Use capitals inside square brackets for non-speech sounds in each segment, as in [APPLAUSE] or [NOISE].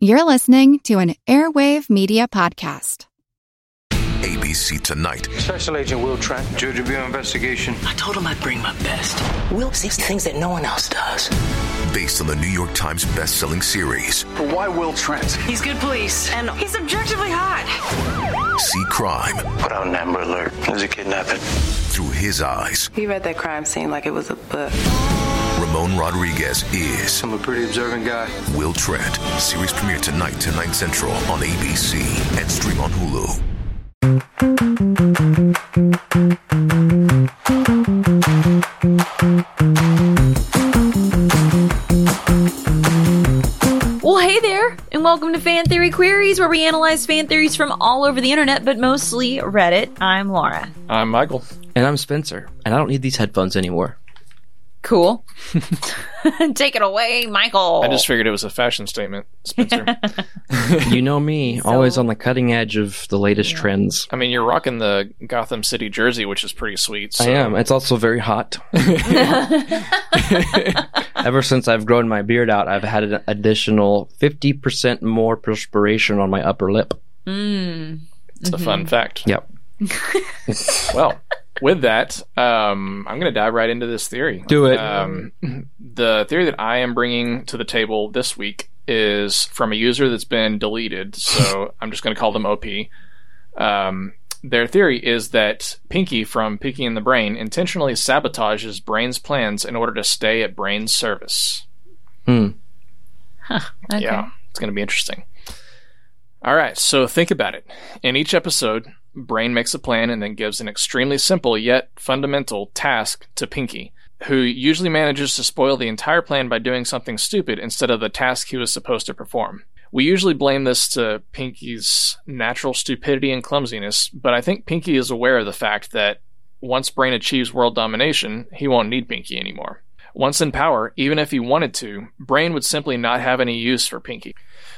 You're listening to an Airwave Media Podcast. ABC Tonight. Special Agent Will Trent, Georgia Bureau investigation. I told him I'd bring my best. Will sees things that no one else does. Based on the New York Times best-selling series. But why Will Trent? He's good police, and he's objectively hot. See crime. Put out an Amber Alert. There's a kidnapping. Through his eyes. He read that crime scene like it was a book. Ramon Rodriguez is. I'm a pretty observant guy. Will Trent. Series premiere tonight, 10, 9 central on ABC and stream on Hulu. Well, hey there, and welcome to Fan Theory Queries, where we analyze fan theories from all over the internet, but mostly Reddit. I'm Laura. I'm Michael. And I'm Spencer, and I don't need these headphones anymore. Cool. [LAUGHS] Take it away, Michael. I just figured it was a fashion statement, Spencer. [LAUGHS] You know me, [LAUGHS] always on the cutting edge of the latest trends. I mean, you're rocking the Gotham City jersey, which is pretty sweet. So. I am. It's also very hot. Ever since I've grown my beard out, I've had an additional 50% more perspiration on my upper lip. Mm. It's a fun mm-hmm. fact. Yep. Well, with that, um, I'm going to dive right into this theory. Do it. Um, the theory that I am bringing to the table this week is from a user that's been deleted, so [LAUGHS] I'm just going to call them OP. Um, their theory is that Pinky from Pinky and the Brain intentionally sabotages Brain's plans in order to stay at Brain's service. Hmm. Okay. Yeah, it's going to be interesting. All right, so think about it. In each episode, Brain makes a plan and then gives an extremely simple yet fundamental task to Pinky, who usually manages to spoil the entire plan by doing something stupid instead of the task he was supposed to perform. We usually blame this to Pinky's natural stupidity and clumsiness, but I think Pinky is aware of the fact that once Brain achieves world domination, he won't need Pinky anymore. Once in power, even if he wanted to, Brain would simply not have any use for Pinky.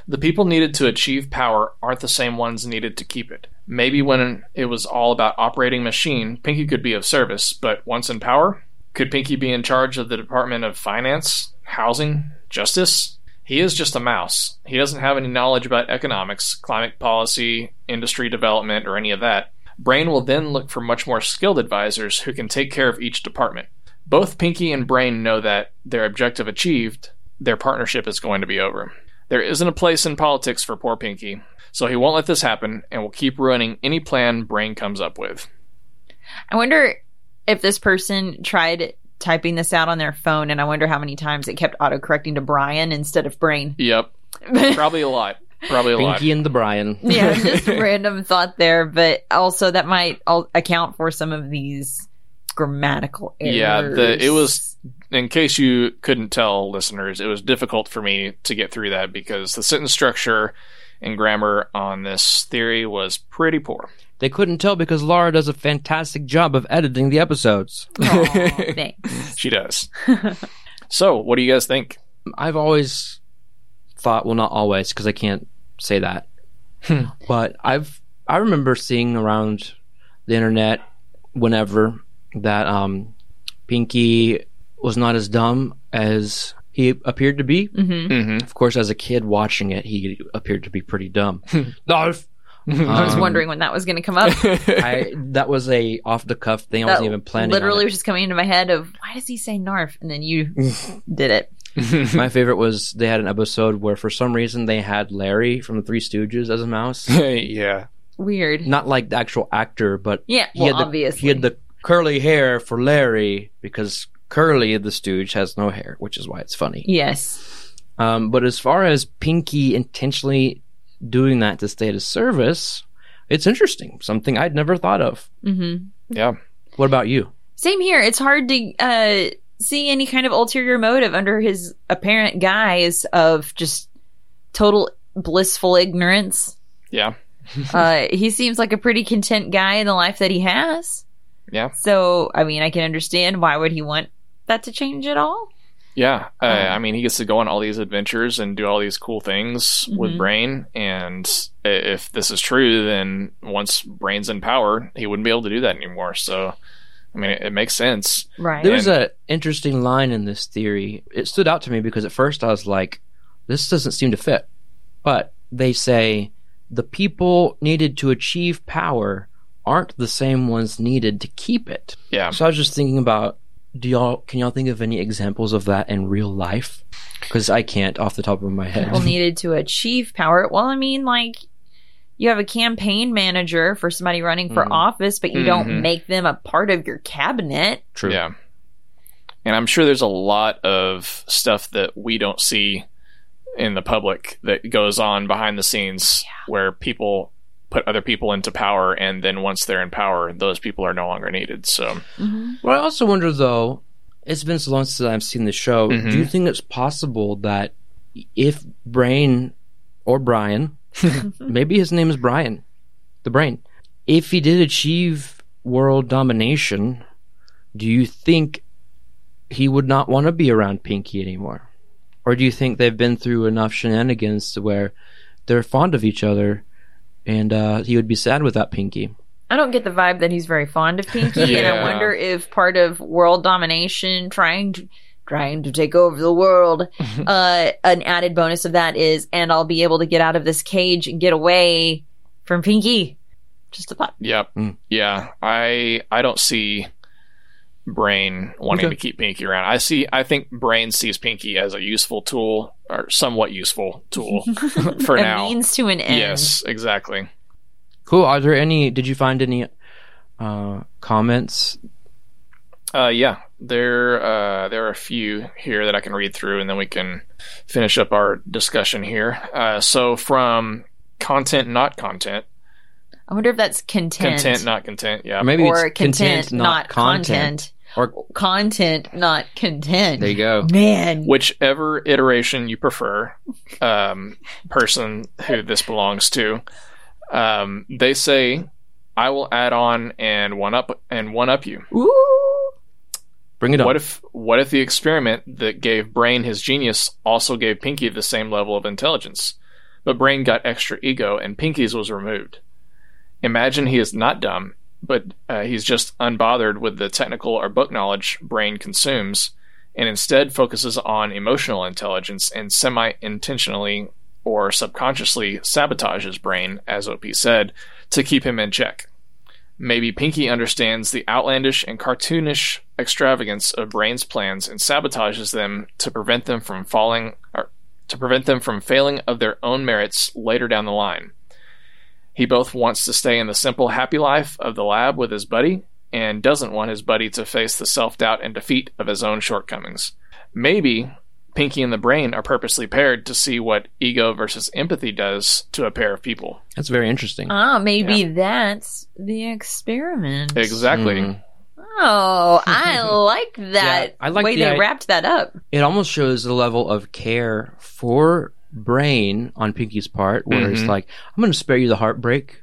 The people needed to achieve power aren't the same ones needed to keep it. Maybe when it was all about operating machine, Pinky could be of service, but once in power, could Pinky be in charge of the Department of Finance, Housing, Justice? He is just a mouse. He doesn't have any knowledge about economics, climate policy, industry development, or any of that. Brain will then look for much more skilled advisors who can take care of each department. Both Pinky and Brain know that their objective achieved, their partnership is going to be over. There isn't a place in politics for poor Pinky, so he won't let this happen and will keep ruining any plan Brain comes up with. I wonder if this person tried typing this out on their phone, and I wonder how many times it kept autocorrecting to Brian instead of Brain. [LAUGHS] Yep. Probably a lot. Probably a lot. Pinky and the Brian. yeah, [LAUGHS] just random thought there, but also that might al- account for some of these grammatical errors. Yeah, the it was in case you couldn't tell listeners, it was difficult for me to get through that because the sentence structure and grammar on this theory was pretty poor. They couldn't tell because Laura does a fantastic job of editing the episodes. Aw, [LAUGHS] thanks. She does. [LAUGHS] so, what do you guys think? I've always thought, well, not always, because I can't say that. Hmm. but I've I remember seeing around the internet whenever that um, Pinky was not as dumb as he appeared to be. Mm-hmm. Of course, as a kid watching it, he appeared to be pretty dumb. [LAUGHS] Narf. I was Um, wondering when that was going to come up. [LAUGHS] I, that was a off the cuff thing. I That wasn't even planning. literally on was just coming into my head of why does he say Narf? And then you [LAUGHS] did it. it. My favorite was they had an episode where for some reason they had Larry from the Three Stooges as a mouse. yeah. Weird. Not like the actual actor, but Yeah, he well, had the, obviously. he had the curly hair for Larry because Curly the Stooge has no hair, which is why it's funny. Yes. Um, but as far as Pinky intentionally doing that to stay at his service, it's interesting. Something I'd never thought of. hmm Yeah. What about you? Same here. It's hard to uh, see any kind of ulterior motive under his apparent guise of just total blissful ignorance. Yeah. uh, he seems like a pretty content guy in the life that he has. Yeah. So, I mean, I can understand why would he want that to change at all? Yeah, uh, Um, I mean, he gets to go on all these adventures and do all these cool things with Mhm. Brain. And if this is true, then once Brain's in power, he wouldn't be able to do that anymore. So, I mean, it, it makes sense. Right. There was And- a interesting line in this theory. It stood out to me because at first I was like, "This doesn't seem to fit." but they say the people needed to achieve power aren't the same ones needed to keep it. Yeah. So I was just thinking about do y'all can y'all think of any examples of that in real life? Because I can't off the top of my head. People needed to achieve power. Well, I mean, like you have a campaign manager for somebody running for Mhm. office, but you Mhm. don't make them a part of your cabinet. True. Yeah. And I'm sure there's a lot of stuff that we don't see in the public that goes on behind the scenes where people put other people into power and then once they're in power those people are no longer needed so Well, I also wonder though. It's been so long since I've seen the show. Mhm. Do you think it's possible that if Brain or Brian, [LAUGHS] maybe his name is Brian, the Brain, if he did achieve world domination, do you think he would not want to be around Pinky anymore? Or do you think they've been through enough shenanigans to where they're fond of each other and uh, he would be sad without Pinky? I don't get the vibe that he's very fond of Pinky, and I wonder if part of world domination, trying to trying to take over the world, [LAUGHS] uh, an added bonus of that is, and I'll be able to get out of this cage and get away from Pinky. Just a thought. yep Mm. yeah i i don't see brain wanting Okay. to keep pinky around i see i think brain sees pinky as a useful tool or somewhat useful tool [LAUGHS] for a now means to an end. yes exactly Cool. Are there any? Did you find any uh, comments? Uh, yeah, there uh, there are a few here that I can read through, and then we can finish up our discussion here. Uh, so from content, not content, I wonder if that's content. content, not content. Yeah, Or maybe or it's content, not content. Or Content, not content. there you go. Man. whichever iteration you prefer, um, person who this belongs to. Um, they say, "I will add on and one up and one up you." Ooh. Bring it on. What if what if the experiment that gave Brain his genius also gave Pinky the same level of intelligence? But Brain got extra ego and Pinky's was removed. Imagine he is not dumb, but uh, he's just unbothered with the technical or book knowledge Brain consumes, and instead focuses on emotional intelligence and semi intentionally or subconsciously sabotages Brain, as OP said, to keep him in check. Maybe Pinky understands the outlandish and cartoonish extravagance of Brain's plans and sabotages them to prevent them from falling or to prevent them from failing of their own merits later down the line. He both wants to stay in the simple happy life of the lab with his buddy and doesn't want his buddy to face the self-doubt and defeat of his own shortcomings. Maybe Pinky and the Brain are purposely paired to see what ego versus empathy does to a pair of people. That's very interesting. Ah, maybe that's the experiment. Exactly. Mhm. Oh, [LAUGHS] I like that Yeah, I like way the they i- wrapped that up. It almost shows the level of care for Brain on Pinky's part, where it's Mhm. like, I'm going to spare you the heartbreak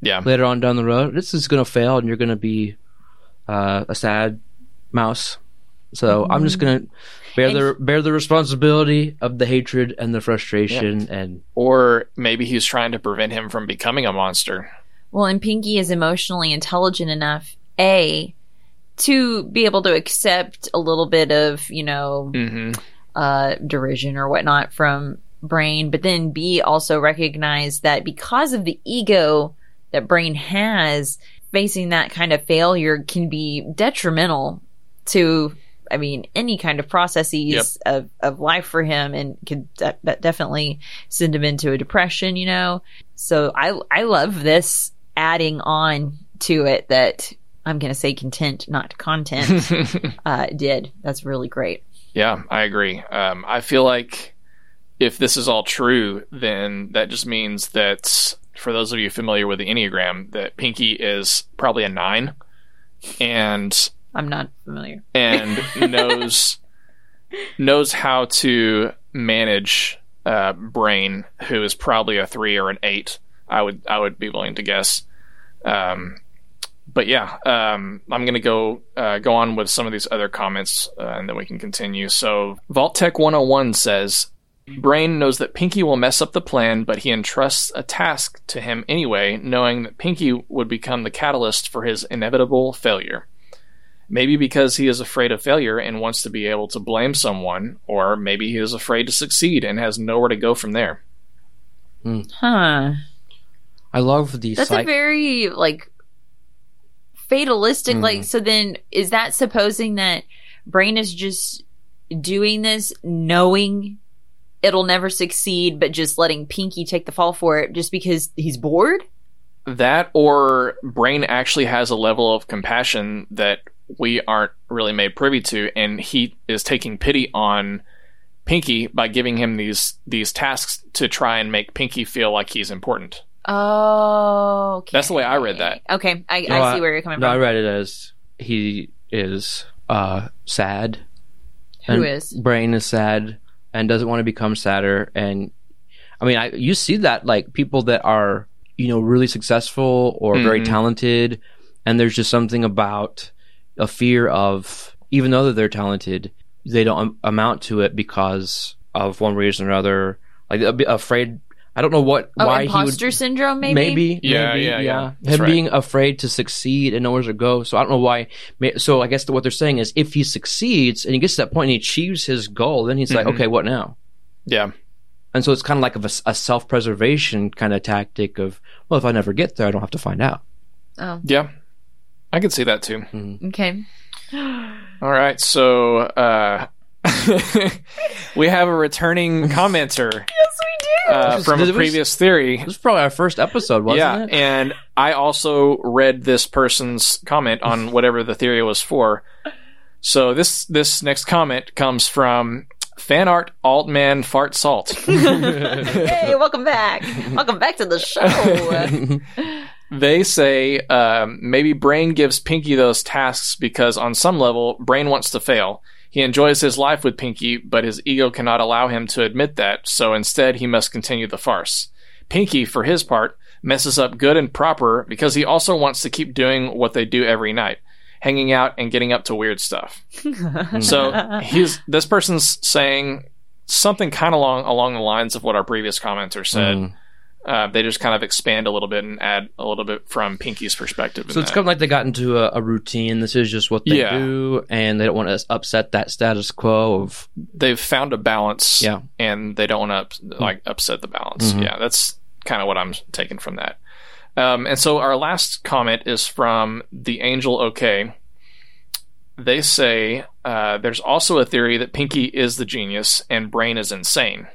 Yeah. later on down the road. This is going to fail, and you're going to be uh, a sad mouse. So I'm just going to bear the bear the responsibility of the hatred and the frustration, and Or maybe he's trying to prevent him from becoming a monster. Well, and Pinky is emotionally intelligent enough, A, to be able to accept a little bit of, you know, hmm uh, derision or whatnot from Brain, but then B, also recognized that because of the ego that Brain has, facing that kind of failure can be detrimental to, I mean, any kind of processes of, of life for him and could de- de- definitely send him into a depression, you know? So I, I love this adding on to it that I'm going to say content, not content, [LAUGHS] uh, did. That's really great. Yeah, I agree. Um, I feel like if this is all true, then that just means that for those of you familiar with the Enneagram, that Pinky is probably a nine and I'm not familiar. and [LAUGHS] knows knows how to manage uh, Brain, who is probably a three or an eight. I would I would be willing to guess. Um, but yeah, um, I'm going to go uh, go on with some of these other comments, uh, and then we can continue. So Vault Tech 101 says, Brain knows that Pinky will mess up the plan, but he entrusts a task to him anyway, knowing that Pinky would become the catalyst for his inevitable failure. Maybe because he is afraid of failure and wants to be able to blame someone, or maybe he is afraid to succeed and has nowhere to go from there. Huh. I love the That's a very like fatalistic. Mm. Like, so then is that supposing that Brain is just doing this knowing it'll never succeed, but just letting Pinky take the fall for it just because he's bored? That or Brain actually has a level of compassion that we aren't really made privy to, and he is taking pity on Pinky by giving him these these tasks to try and make Pinky feel like he's important. Oh, okay. That's the way I read that. Okay, I, No, I see where you're coming no, I read it as he is uh, sad. Who and is? Brain is sad and doesn't want to become sadder. And I mean, I you see that like people that are you know really successful or very Mhm. talented, and there's just something about a fear of even though they're talented, they don't amount to it because of one reason or another. Like afraid. I don't know what Oh, why he would imposter syndrome, maybe? maybe, Yeah, maybe, yeah, yeah. That's Him right. being afraid to succeed and nowhere to go. So I don't know why. So I guess what they're saying is, if he succeeds and he gets to that point and he achieves his goal, then he's like, Mhm. okay, what now? Yeah. And so it's kind of like a, a self-preservation kind of tactic of, well, if I never get there, I don't have to find out. Oh, Yeah. I can see that too. okay. [GASPS] All right, so uh, [LAUGHS] we have a returning commenter Yes, we do. Uh, from This a was- previous theory. This is probably our first episode, wasn't yeah, it? and I also read this person's comment on [LAUGHS] whatever the theory was for. So this this next comment comes from fan art altman fart salt. [LAUGHS] hey, welcome back. welcome back to the show. [LAUGHS] They say um, maybe Brain gives Pinky those tasks because, on some level, Brain wants to fail. He enjoys his life with Pinky, but his ego cannot allow him to admit that, so instead he must continue the farce. Pinky, for his part, messes up good and proper because he also wants to keep doing what they do every night hanging out and getting up to weird stuff. [LAUGHS] so he's this person's saying something kind of along along the lines of what our previous commenter said. Mm. Uh, they just kind of expand a little bit and add a little bit from Pinky's perspective. So it's that. kind of like they got into a, a routine. This is just what they Yeah. do, and they don't want to upset that status quo of they've found a balance, Yeah. and they don't want to like upset the balance. Mhm. Yeah, that's kind of what I'm taking from that. Um, and so our last comment is from the Angel OK. They say uh, there's also a theory that Pinky is the genius and Brain is insane.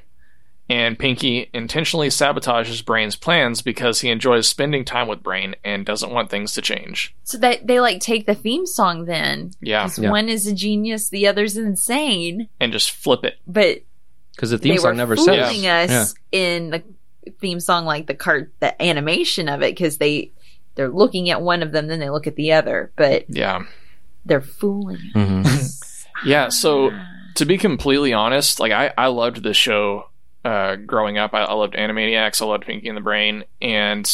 And Pinky intentionally sabotages Brain's plans because he enjoys spending time with Brain and doesn't want things to change. so that they like take the theme song then. Yeah, 'Cause Yeah. One is a genius, the other's insane. and just flip it. But because the theme they song were never fooling says. us in the theme song, like the cart, the animation of it, because they they're looking at one of them, then they look at the other, but Yeah. they're fooling Yeah. Mhm. us. Yeah, so to be completely honest, like I, I loved this show uh, growing up. I, I loved Animaniacs. I loved Pinky and the Brain, and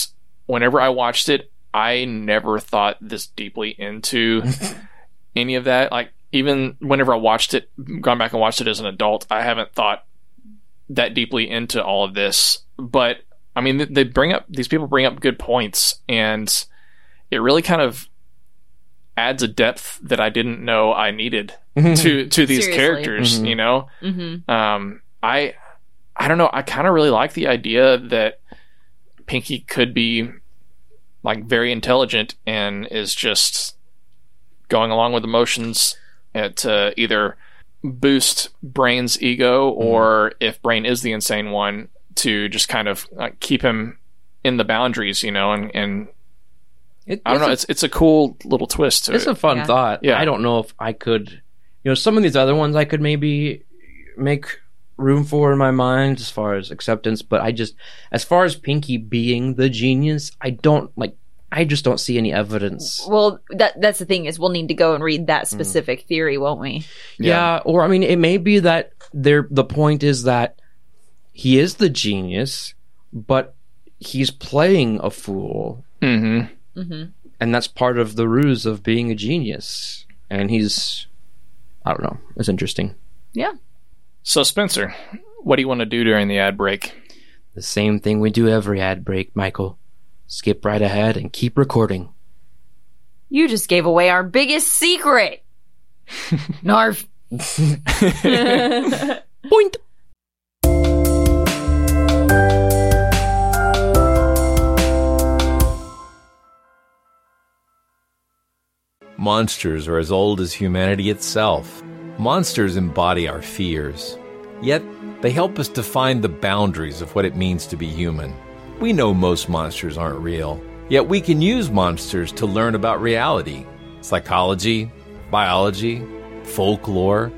whenever I watched it, I never thought this deeply into [LAUGHS] any of that. Like even whenever I watched it, gone back and watched it as an adult, I haven't thought that deeply into all of this. But I mean, they- they bring up these people bring up good points, and it really kind of adds a depth that I didn't know I needed [LAUGHS] to to these Seriously. characters. Mhm. You know, hmm um, I I don't know. I kind of really like the idea that Pinky could be like very intelligent and is just going along with emotions uh, to either boost Brain's ego or if Brain is the insane one to just kind of uh, keep him in the boundaries, you know, and, and It- I don't know. a- It's it's a cool little twist to it's it. a fun Yeah. thought. Yeah. I don't know if I could, you know, some of these other ones I could maybe make room for in my mind as far as acceptance, but I just, as far as Pinky being the genius, I don't like. I just don't see any evidence. Well, that that's the thing is we'll need to go and read Mm. that specific theory, won't we? Yeah. or I mean, it may be that there. The point is that he is the genius, but he's playing a fool, mm-hmm. hmm and that's part of the ruse of being a genius. And he's, I don't know. It's interesting. Yeah. So, Spencer, what do you want to do during the ad break? The same thing we do every ad break, Michael. Skip right ahead and keep recording. You just gave away our biggest secret. [LAUGHS] Narf. [LAUGHS] Point. Monsters are as old as humanity itself Monsters embody our fears. Yet, they help us define the boundaries of what it means to be human. We know most monsters aren't real, yet we can use monsters to learn about reality, psychology, biology, folklore,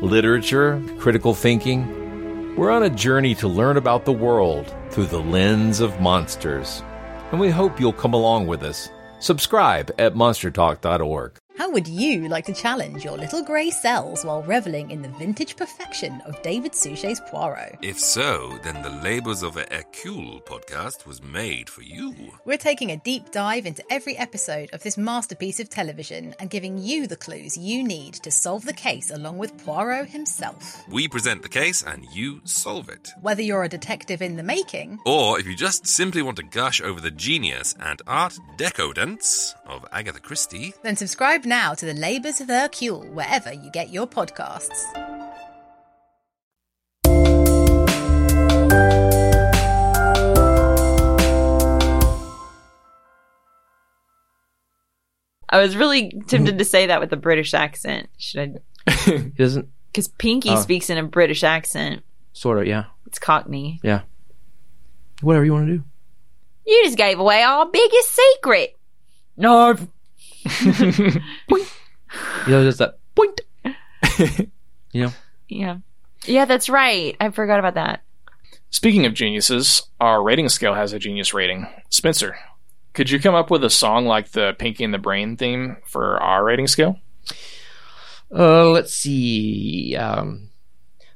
literature, critical thinking. We're on a journey to learn about the world through the lens of monsters. And we hope you'll come along with us. Subscribe at monstertalk.org. Would you like to challenge your little grey cells while reveling in the vintage perfection of David Suchet's Poirot? If so, then the Labors of a Hercule podcast was made for you. We're taking a deep dive into every episode of this masterpiece of television and giving you the clues you need to solve the case along with Poirot himself. We present the case and you solve it. Whether you're a detective in the making, Or if you just simply want to gush over the genius and art decadence of Agatha Christie, then subscribe now to the Labours of Hercule wherever you get your podcasts. I was really tempted to say that with a British accent. Should I? [LAUGHS] He doesn't. Because Pinky Oh. speaks in a British accent. Sort of, yeah. It's Cockney. Yeah. Whatever you want to do. You just gave away our biggest secret. No. [LAUGHS] You know, just that point. [LAUGHS] you know? Yeah. Yeah, that's right. I forgot about that. Speaking of geniuses, our rating scale has a genius rating. Spencer, could you come up with a song like the Pinky and the Brain theme for our rating scale? Uh, let's see. Um,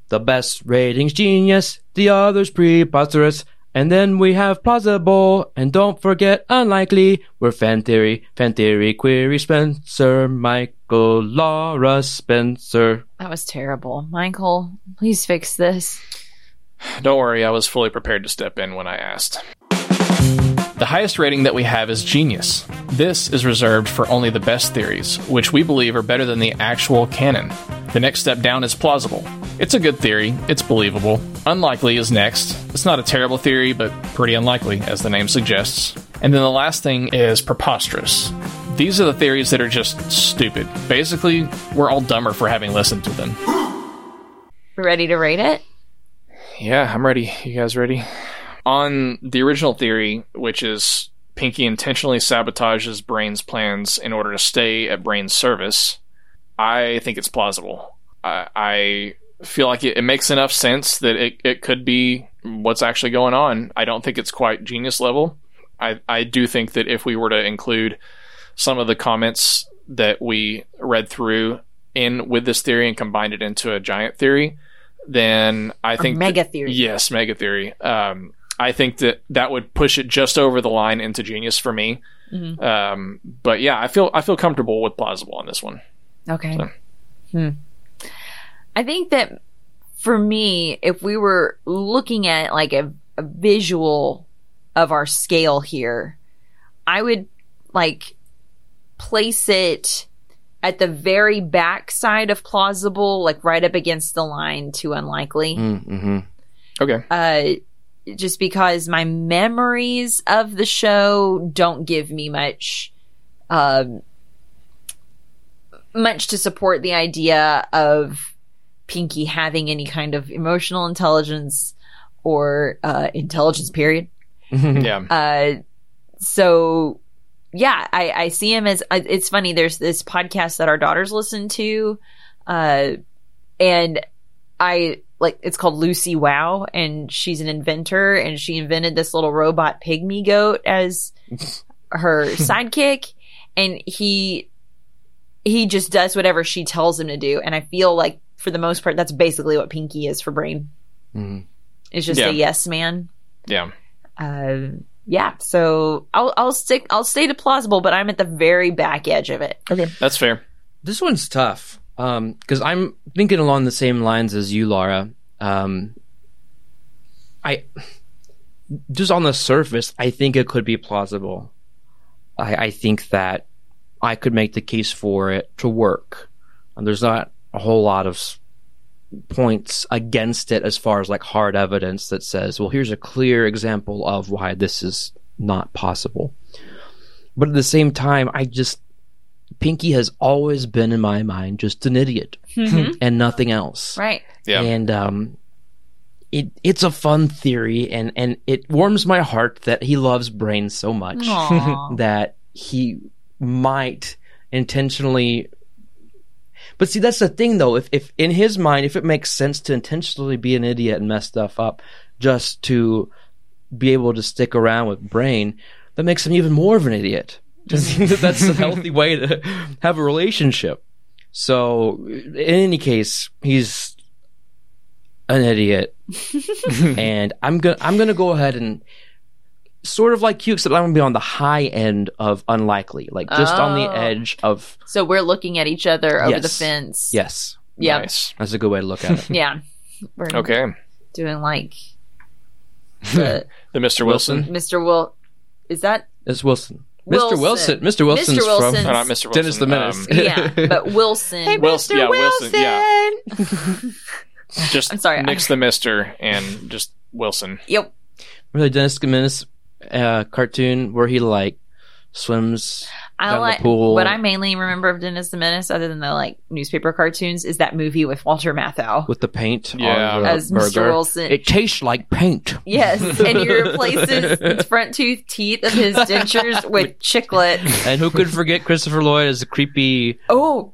the best ratings genius, the others preposterous, and then we have plausible, and don't forget unlikely. We're fan theory, fan theory, query Spencer, Michael, Laura Spencer. That was terrible. Michael, please fix this. Don't worry, I was fully prepared to step in when I asked. The highest rating that we have is genius. This is reserved for only the best theories, which we believe are better than the actual canon. The next step down is plausible. It's a good theory, it's believable. Unlikely is next. It's not a terrible theory, but pretty unlikely, as the name suggests. And then the last thing is preposterous. These are the theories that are just stupid. Basically, we're all dumber for having listened to them. [GASPS] Ready to rate it? Yeah, I'm ready. You guys ready? On the original theory, which is Pinky intentionally sabotages Brain's plans in order to stay at Brain's service, I think it's plausible. I, I feel like it, it makes enough sense that it, it could be what's actually going on. I don't think it's quite genius level. I, I do think that if we were to include some of the comments that we read through in with this theory and combined it into a giant theory, then I Or think mega that- theory. Yes, mega theory. Um, I think that that would push it just over the line into genius for me. Mhm. Um, but yeah, I feel I feel comfortable with plausible on this one. Okay. So. Hmm. I think that for me, if we were looking at like a, a visual of our scale here, I would like place it at the very back side of plausible, like right up against the line to unlikely. Mm-hmm. Okay. Uh, just because my memories of the show don't give me much, um, much to support the idea of Pinky having any kind of emotional intelligence or uh, intelligence. Period. [LAUGHS] yeah. Uh, so yeah, I, I see him as uh, it's funny. There's this podcast that our daughters listen to, uh, and I like it's called Lucy Wow, and she's an inventor, and she invented this little robot pygmy goat as [LAUGHS] her sidekick, and he he just does whatever she tells him to do, and I feel like for the most part, that's basically what Pinky is for Brain. Mhm. It's just Yeah. a yes man Yeah. uh, yeah, so I'll I'll stick I'll stay to plausible, but I'm at the very back edge of it. Okay, that's fair. This one's tough because I'm thinking along the same lines as you, Laura. Um, I just on the surface, I think it could be plausible. I, I think that I could make the case for it to work. And there's not a whole lot of points against it as far as like hard evidence that says, well, here's a clear example of why this is not possible. But at the same time, I just Pinky has always been in my mind just an idiot Mhm. and nothing else. Right. Yeah. And um, it it's a fun theory, and and it warms my heart that he loves Brain so much [LAUGHS] that he might intentionally. But see, that's the thing, though. If if in his mind, if it makes sense to intentionally be an idiot and mess stuff up, just to be able to stick around with Brain, that makes him even more of an idiot. Just [LAUGHS] that's a healthy way to have a relationship. So, in any case, he's an idiot, [LAUGHS] and I'm gonna I'm gonna go ahead and sort of like you, except I'm gonna be on the high end of unlikely, like just on the Oh. edge of So we're looking at each other over the fence. yes. Yeah. Nice. That's a good way to look at it. [LAUGHS] Yeah. We're Okay. doing like the The Mr. Wilson. Mr. Will. Is that It's Wilson. Wilson. Mr. Wilson. Mr. Wilson's Mr. from No, not Mr. Wilson. Dennis the Menace. Um, [LAUGHS] yeah, but [LAUGHS] Wilson. Hey, Wilson- Mr. yeah, Wilson, yeah. [LAUGHS] Just I'm sorry, Nix the Mister and just Wilson. Yep. Really, Dennis the Menace uh, cartoon where he like swims I down like the pool. what I mainly remember of Dennis the Menace, other than the like newspaper cartoons, is that movie with Walter Matthau. with the paint Yeah. on the As Mr. burger. Wilson. It tastes like paint. Yes, and he [LAUGHS] replaces his front tooth teeth of his dentures with chiclet. And who could forget Christopher Lloyd as a creepy Oh,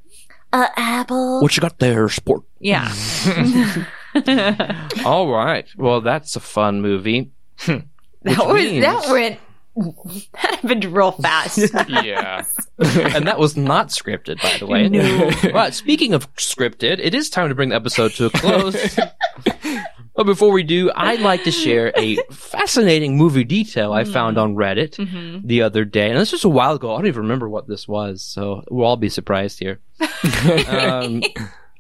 uh, apple. what you got there, sport? Yeah. [LAUGHS] All right. Well, that's a fun movie. that was means- that went [LAUGHS] that happened real fast. [LAUGHS] Yeah. [LAUGHS] and that was not scripted, by the way. No. But speaking of scripted, it is time to bring the episode to a close. but before we do, I'd like to share a fascinating movie detail I found on Reddit Mhm. the other day. And this was a while ago. I don't even remember what this was, so we'll all be surprised here. um,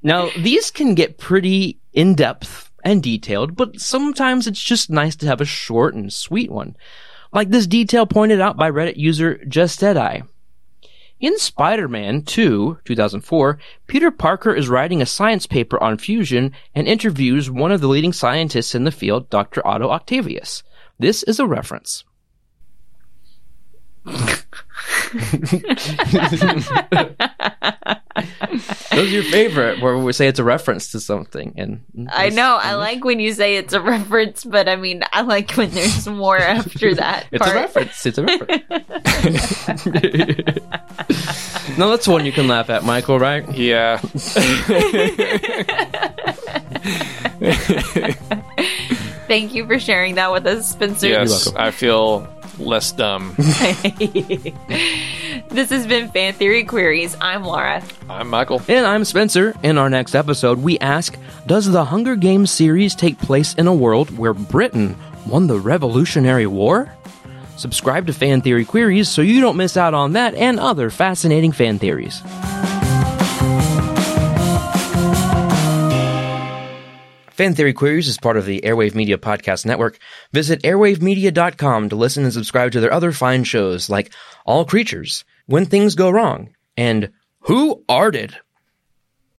now, these can get pretty in depth and detailed, but sometimes it's just nice to have a short and sweet one. Like this detail pointed out by Reddit user Just Deadeye. In Spider-Man 2, 2004, Peter Parker is writing a science paper on fusion and interviews one of the leading scientists in the field, Dr. Otto Octavius. This is a reference. [LAUGHS] [LAUGHS] Those are your favorite, where we say it's a reference to something, and I know. I like when you say it's a reference, but I mean, I like when there's more [LAUGHS] after that. It's part. a reference. It's a reference. [LAUGHS] no, that's one you can laugh at, Michael. Right? Yeah. Thank you for sharing that with us, Spencer. yes. I feel less dumb. [LAUGHS] [LAUGHS] this has been Fan Theory Queries. I'm Laura. I'm Michael. And I'm Spencer. In our next episode, we ask Does the Hunger Games series take place in a world where Britain won the Revolutionary War? Subscribe to Fan Theory Queries so you don't miss out on that and other fascinating fan theories. Fan Theory Queries is part of the Airwave Media Podcast Network. Visit airwavemedia.com to listen and subscribe to their other fine shows like All Creatures, When Things Go Wrong, and Who Arted?